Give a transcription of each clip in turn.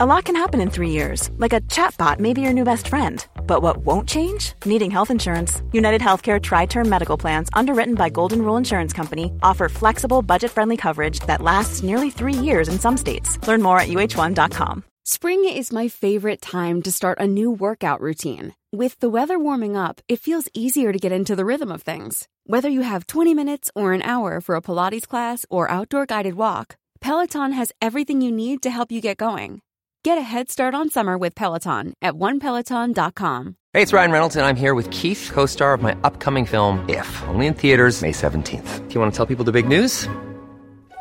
A lot can happen in three years, like a chatbot may be your new best friend. But what won't change? Needing health insurance. United Healthcare Tri Term Medical Plans, underwritten by Golden Rule Insurance Company, offer flexible, budget friendly coverage that lasts nearly three years in some states. Learn more at uh1.com. Spring is my favorite time to start a new workout routine. With the weather warming up, it feels easier to get into the rhythm of things. Whether you have 20 minutes or an hour for a Pilates class or outdoor guided walk, Peloton has everything you need to help you get going. Get a head start on summer with Peloton at onepeloton.com. Hey, it's Ryan Reynolds, and I'm here with Keith, co star of my upcoming film, If, only in theaters, May 17th. Do you want to tell people the big news?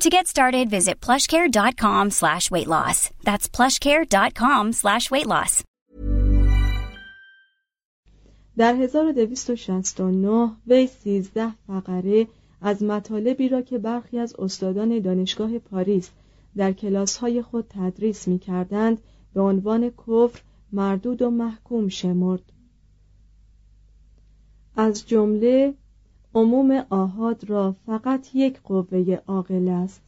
To get started, visit plushcare.com slash weight loss. That's plushcare.com slash weight loss. در 1269 وی 13 فقره از مطالبی را که برخی از استادان دانشگاه پاریس در کلاس‌های خود تدریس می کردند به عنوان کفر مردود و محکوم شمرد از جمله عموم آهاد را فقط یک قوه عاقل است.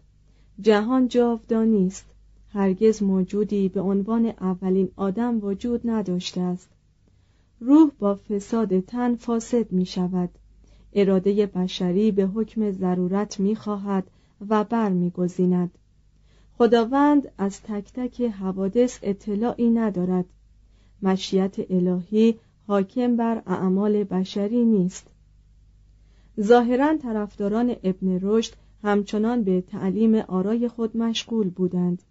جهان جاودانی است. هرگز موجودی به عنوان اولین آدم وجود نداشته است. روح با فساد تن فاسد می شود. اراده بشری به حکم ضرورت می خواهد و بر می گذیند. خداوند از تک تک حوادث اطلاعی ندارد. مشیت الهی حاکم بر اعمال بشری نیست. ظاهرا طرفداران ابن رشد همچنان به تعلیم آرای خود مشغول بودند.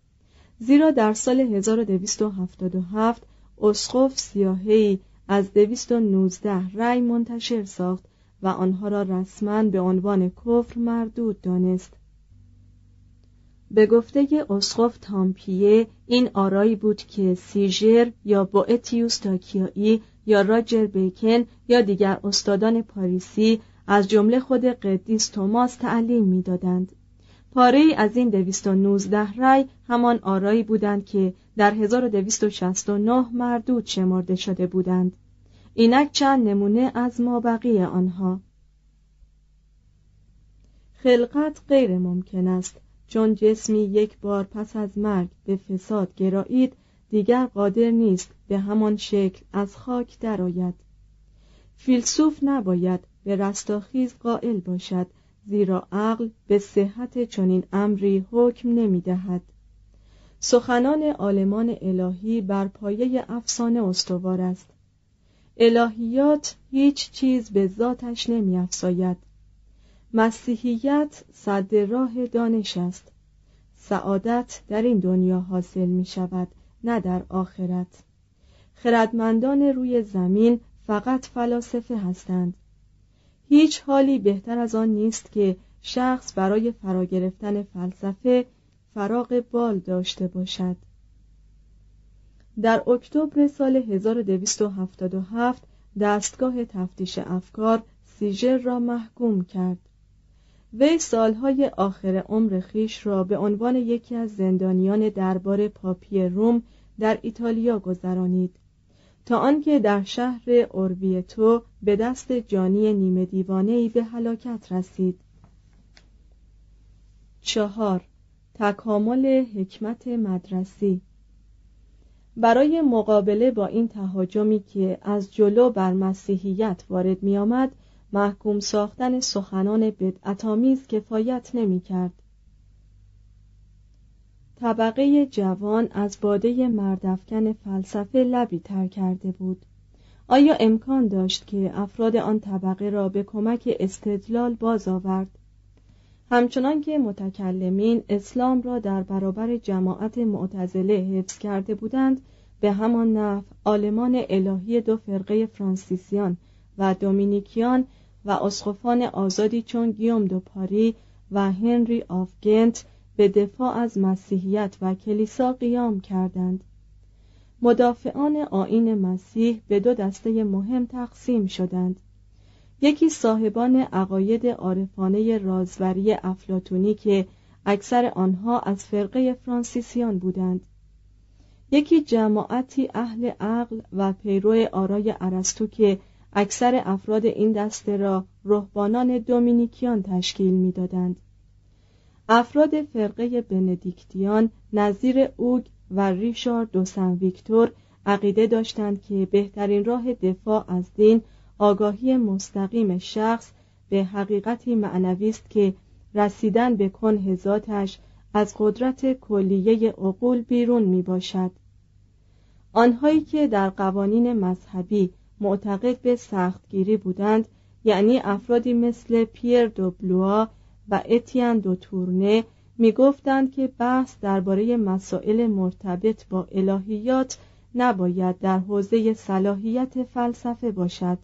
زیرا در سال 1277 اسقف سیاهی از 219 رأی منتشر ساخت و آنها را رسما به عنوان کفر مردود دانست. به گفته اسقف تامپیه این آرایی بود که سیژر یا بوئتیوس تاکیایی یا راجر بیکن یا دیگر استادان پاریسی از جمله خود قدیس توماس تعلیم می‌دادند. پاره از این 219 رای همان آرایی بودند که در 1269 مردود شمرده شده بودند. اینک چند نمونه از ما بقیه آنها. خلقت غیر ممکن است چون جسمی یک بار پس از مرگ به فساد گرایید دیگر قادر نیست به همان شکل از خاک درآید. فیلسوف نباید به رستاخیز قائل باشد زیرا عقل به صحت چنین امری حکم نمی دهد. سخنان آلمان الهی بر پایه افسانه استوار است الهیات هیچ چیز به ذاتش نمی افساید. مسیحیت صد راه دانش است سعادت در این دنیا حاصل می شود نه در آخرت خردمندان روی زمین فقط فلاسفه هستند هیچ حالی بهتر از آن نیست که شخص برای فرا گرفتن فلسفه فراغ بال داشته باشد. در اکتبر سال 1277 دستگاه تفتیش افکار سیژر را محکوم کرد. وی سالهای آخر عمر خیش را به عنوان یکی از زندانیان دربار پاپی روم در ایتالیا گذرانید. تا آنکه در شهر اوربیتو به دست جانی نیمه دیوانه به هلاکت رسید چهار تکامل حکمت مدرسی برای مقابله با این تهاجمی که از جلو بر مسیحیت وارد می آمد محکوم ساختن سخنان بدعتامیز کفایت نمی کرد. طبقه جوان از باده مردفکن فلسفه لبی تر کرده بود. آیا امکان داشت که افراد آن طبقه را به کمک استدلال باز آورد؟ همچنان که متکلمین اسلام را در برابر جماعت معتزله حفظ کرده بودند به همان نحو آلمان الهی دو فرقه فرانسیسیان و دومینیکیان و اسقفان آزادی چون گیوم دو پاری و هنری آف گنت به دفاع از مسیحیت و کلیسا قیام کردند. مدافعان آین مسیح به دو دسته مهم تقسیم شدند. یکی صاحبان عقاید عارفانه رازوری افلاتونی که اکثر آنها از فرقه فرانسیسیان بودند. یکی جماعتی اهل عقل و پیرو آرای ارسطو که اکثر افراد این دسته را رهبانان دومینیکیان تشکیل می‌دادند. افراد فرقه بندیکتیان نظیر اوگ و ریشارد دو سن ویکتور عقیده داشتند که بهترین راه دفاع از دین آگاهی مستقیم شخص به حقیقتی معنوی است که رسیدن به کنه ذاتش از قدرت کلیه عقول بیرون می باشد آنهایی که در قوانین مذهبی معتقد به سختگیری بودند یعنی افرادی مثل پیر دو بلوا و اتیان دو تورنه می گفتند که بحث درباره مسائل مرتبط با الهیات نباید در حوزه صلاحیت فلسفه باشد.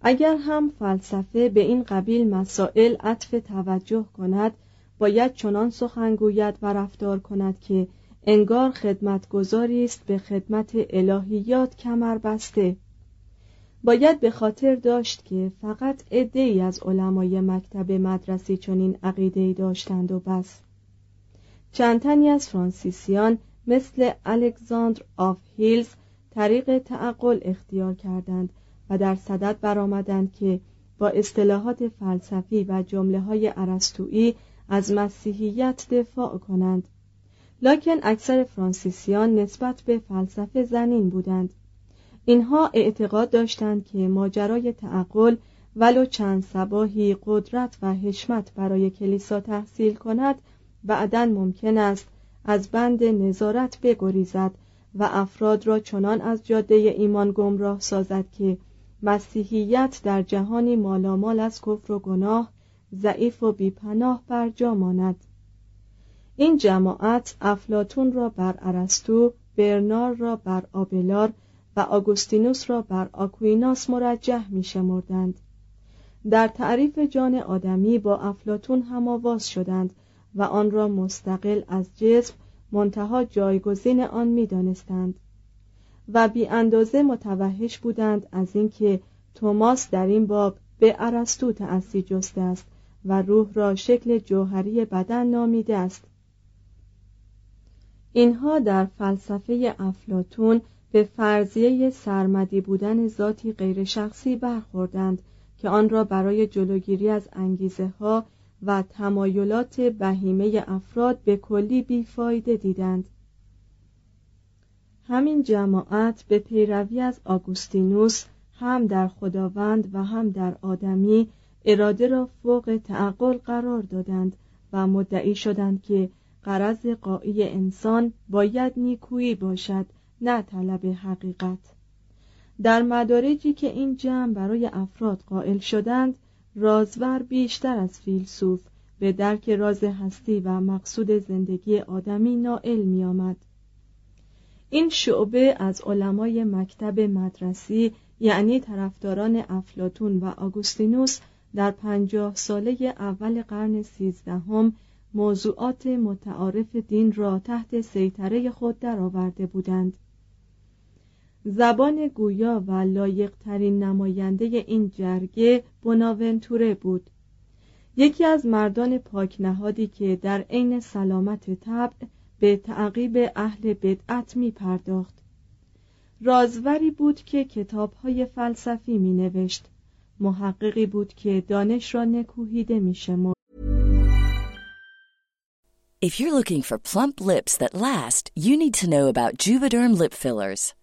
اگر هم فلسفه به این قبیل مسائل عطف توجه کند باید چنان سخنگوید و رفتار کند که انگار خدمتگذاری است به خدمت الهیات کمر بسته باید به خاطر داشت که فقط ای از علمای مکتب مدرسی چنین عقیده داشتند و بس. چند تنی از فرانسیسیان مثل الکساندر آف هیلز طریق تعقل اختیار کردند و در صدد برآمدند که با اصطلاحات فلسفی و جمله های عرستویی از مسیحیت دفاع کنند. لکن اکثر فرانسیسیان نسبت به فلسفه زنین بودند. اینها اعتقاد داشتند که ماجرای تعقل ولو چند سباهی قدرت و حشمت برای کلیسا تحصیل کند بعدا ممکن است از بند نظارت بگریزد و افراد را چنان از جاده ایمان گمراه سازد که مسیحیت در جهانی مالامال از کفر و گناه ضعیف و بیپناه بر جا ماند. این جماعت افلاتون را بر ارسطو برنار را بر آبلار و آگوستینوس را بر آکویناس مرجح می شمردند. در تعریف جان آدمی با افلاتون هم آواز شدند و آن را مستقل از جسم منتها جایگزین آن می دانستند. و بی اندازه متوحش بودند از اینکه توماس در این باب به ارسطو تأسی جسته است و روح را شکل جوهری بدن نامیده است اینها در فلسفه افلاتون به فرضیه سرمدی بودن ذاتی غیر شخصی برخوردند که آن را برای جلوگیری از انگیزه ها و تمایلات بهیمه افراد به کلی بیفایده دیدند. همین جماعت به پیروی از آگوستینوس هم در خداوند و هم در آدمی اراده را فوق تعقل قرار دادند و مدعی شدند که قرض قایی انسان باید نیکویی باشد نه طلب حقیقت در مدارجی که این جمع برای افراد قائل شدند رازور بیشتر از فیلسوف به درک راز هستی و مقصود زندگی آدمی نائل می آمد. این شعبه از علمای مکتب مدرسی یعنی طرفداران افلاتون و آگوستینوس در پنجاه ساله اول قرن سیزدهم موضوعات متعارف دین را تحت سیطره خود درآورده بودند زبان گویا و لایقترین نماینده این جرگه بناونتوره بود. یکی از مردان پاک نهادی که در عین سلامت طبع به تعقیب اهل بدعت می پرداخت رازوری بود که کتابهای فلسفی می نوشت محققی بود که دانش را نکوهیده می شمرد If you're looking for plump lips that last, you need to know about Juvederm lip fillers.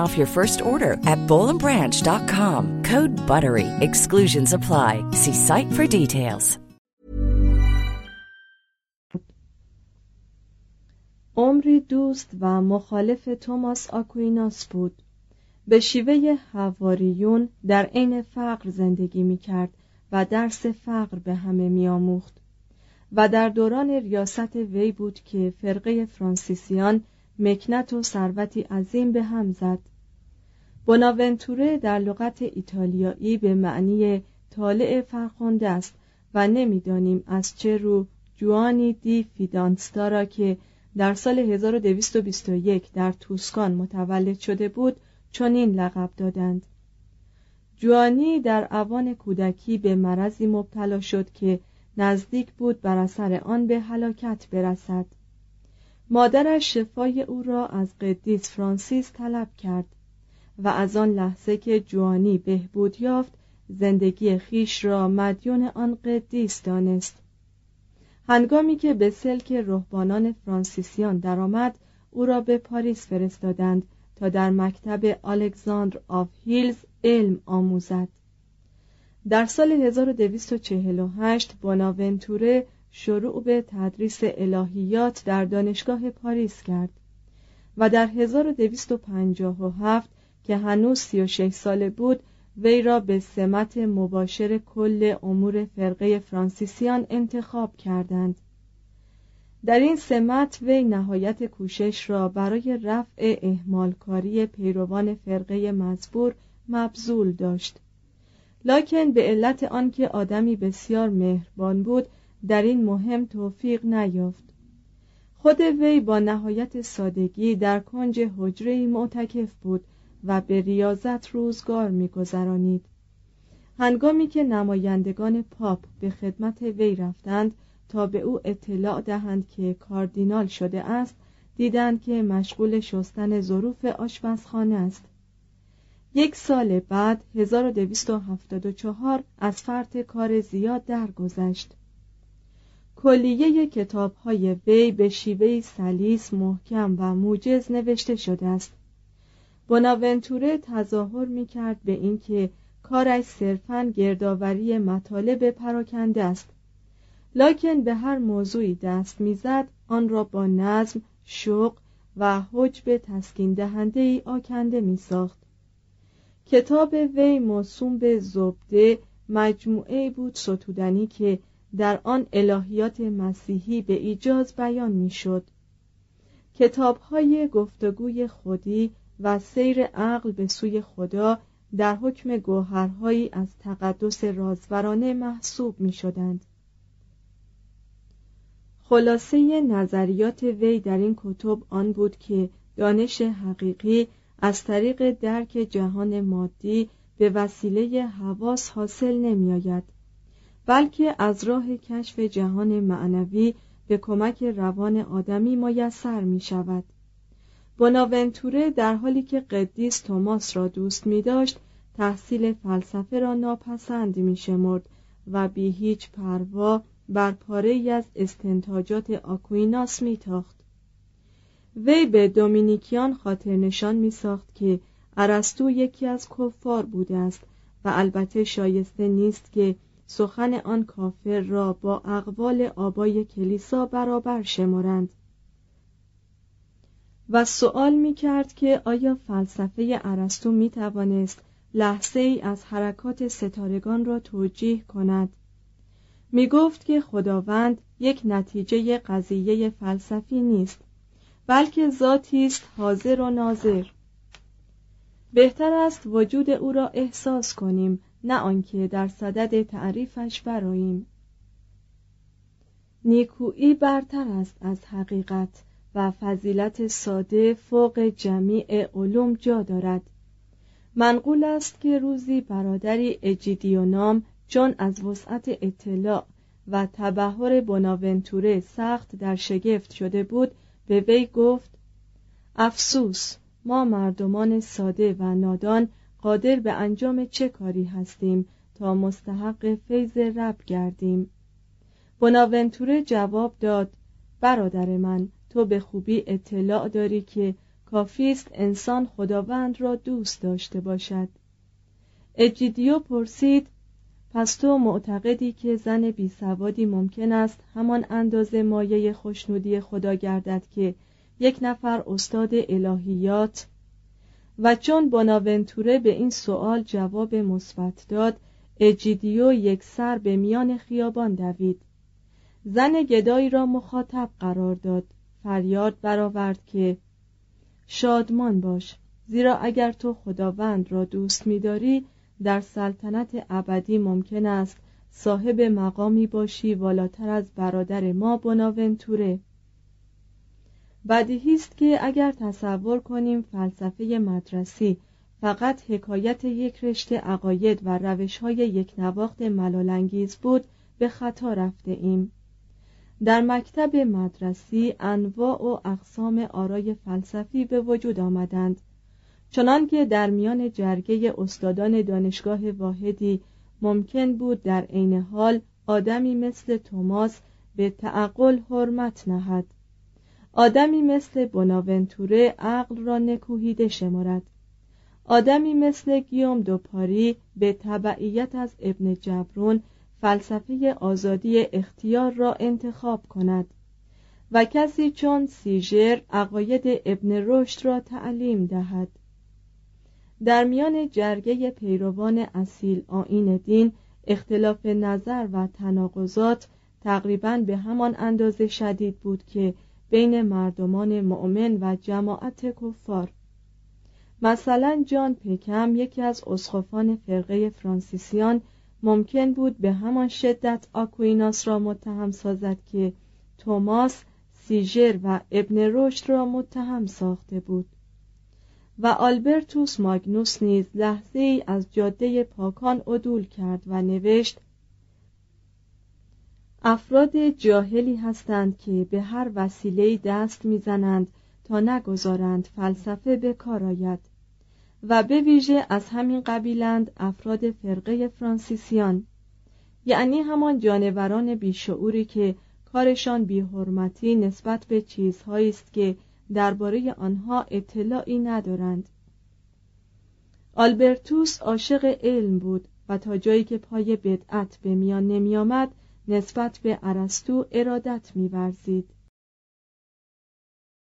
off your first order at bowlandbranch.com. Code BUTTERY. Exclusions apply. See site for details. عمری دوست و مخالف توماس آکویناس بود به شیوه هواریون در عین فقر زندگی می کرد و درس فقر به همه می آموخت و در دوران ریاست وی بود که فرقه فرانسیسیان مکنت و ثروتی عظیم به هم زد. بناونتوره در لغت ایتالیایی به معنی طالع فرخنده است و نمی‌دانیم از چه رو جوانی دی فیدانستا را که در سال 1221 در توسکان متولد شده بود چنین لقب دادند. جوانی در اوان کودکی به مرضی مبتلا شد که نزدیک بود بر اثر آن به هلاکت برسد. مادرش شفای او را از قدیس فرانسیس طلب کرد و از آن لحظه که جوانی بهبود یافت زندگی خویش را مدیون آن قدیس دانست. هنگامی که به سلک رهبانان فرانسیسیان درآمد او را به پاریس فرستادند تا در مکتب الکساندر آف هیلز علم آموزد. در سال 1248 بوناونتوره شروع به تدریس الهیات در دانشگاه پاریس کرد و در 1257 که هنوز 36 ساله بود وی را به سمت مباشر کل امور فرقه فرانسیسیان انتخاب کردند. در این سمت وی نهایت کوشش را برای رفع اهمالکاری پیروان فرقه مزبور مبذول داشت. لکن به علت آنکه آدمی بسیار مهربان بود در این مهم توفیق نیافت. خود وی با نهایت سادگی در کنج حجره معتکف بود و به ریاضت روزگار میگذرانید. هنگامی که نمایندگان پاپ به خدمت وی رفتند تا به او اطلاع دهند که کاردینال شده است دیدند که مشغول شستن ظروف آشپزخانه است. یک سال بعد 1274 از فرط کار زیاد درگذشت. کلیه کتاب های وی به شیوه سلیس محکم و موجز نوشته شده است. بناونتوره تظاهر می کرد به اینکه کارش صرفا گردآوری مطالب پراکنده است. لکن به هر موضوعی دست می‌زد آن را با نظم شوق و حجب تسکین دهنده ای آکنده می ساخت کتاب وی موسوم به زبده مجموعه بود ستودنی که در آن الهیات مسیحی به ایجاز بیان می‌شد. کتاب های گفتگوی خودی و سیر عقل به سوی خدا در حکم گوهرهایی از تقدس رازورانه محسوب می شدند. خلاصه نظریات وی در این کتب آن بود که دانش حقیقی از طریق درک جهان مادی به وسیله حواس حاصل نمی آید بلکه از راه کشف جهان معنوی به کمک روان آدمی میسر می شود بناونتوره در حالی که قدیس توماس را دوست می داشت تحصیل فلسفه را ناپسند می شمرد و بی هیچ پروا بر پاره از استنتاجات آکویناس می تاخت. وی به دومینیکیان خاطر نشان می ساخت که ارسطو یکی از کفار بوده است و البته شایسته نیست که سخن آن کافر را با اقوال آبای کلیسا برابر شمارند. و سوال می کرد که آیا فلسفه ارسطو می توانست لحظه ای از حرکات ستارگان را توجیه کند؟ می گفت که خداوند یک نتیجه قضیه فلسفی نیست بلکه ذاتی است حاضر و ناظر. بهتر است وجود او را احساس کنیم نه آنکه در صدد تعریفش براییم نیکویی برتر است از حقیقت و فضیلت ساده فوق جمیع علوم جا دارد. منقول است که روزی برادری اجیدیو نام چون از وسعت اطلاع و تبهر بناونتوره سخت در شگفت شده بود به وی گفت افسوس ما مردمان ساده و نادان قادر به انجام چه کاری هستیم تا مستحق فیض رب گردیم؟ بناونتوره جواب داد برادر من تو به خوبی اطلاع داری که کافی است انسان خداوند را دوست داشته باشد. اجیدیو پرسید پس تو معتقدی که زن بی سوادی ممکن است همان اندازه مایه خوشنودی خدا گردد که یک نفر استاد الهیات و چون بناونتوره به این سوال جواب مثبت داد اجیدیو یک سر به میان خیابان دوید. زن گدایی را مخاطب قرار داد. فریاد برآورد که شادمان باش زیرا اگر تو خداوند را دوست می‌داری در سلطنت ابدی ممکن است صاحب مقامی باشی والاتر از برادر ما بناونتوره. بدیهی است که اگر تصور کنیم فلسفه مدرسی فقط حکایت یک رشته عقاید و روش های یک نواخت ملالانگیز بود به خطا رفته ایم. در مکتب مدرسی انواع و اقسام آرای فلسفی به وجود آمدند. چنانکه در میان جرگه استادان دانشگاه واحدی ممکن بود در عین حال آدمی مثل توماس به تعقل حرمت نهد. آدمی مثل بناونتوره عقل را نکوهیده شمارد. آدمی مثل گیوم دو پاری به تبعیت از ابن جبرون فلسفه آزادی اختیار را انتخاب کند و کسی چون سیژر عقاید ابن رشد را تعلیم دهد. در میان جرگه پیروان اصیل آین دین اختلاف نظر و تناقضات تقریبا به همان اندازه شدید بود که بین مردمان مؤمن و جماعت کفار. مثلا جان پکم یکی از اسقفان فرقه فرانسیسیان ممکن بود به همان شدت آکویناس را متهم سازد که توماس سیژر و ابن رشد را متهم ساخته بود. و آلبرتوس ماگنوس نیز لحظه ای از جاده پاکان عدول کرد و نوشت افراد جاهلی هستند که به هر وسیله دست می‌زنند تا نگذارند فلسفه به کار آید و به ویژه از همین قبیلند افراد فرقه فرانسیسیان. یعنی همان جانوران بیشعوری که کارشان بیحرمتی نسبت به چیزهایی است که درباره آنها اطلاعی ندارند. آلبرتوس عاشق علم بود و تا جایی که پای بدعت به میان نمی آمد نسبت به ارسطو ارادت می‌ورزید.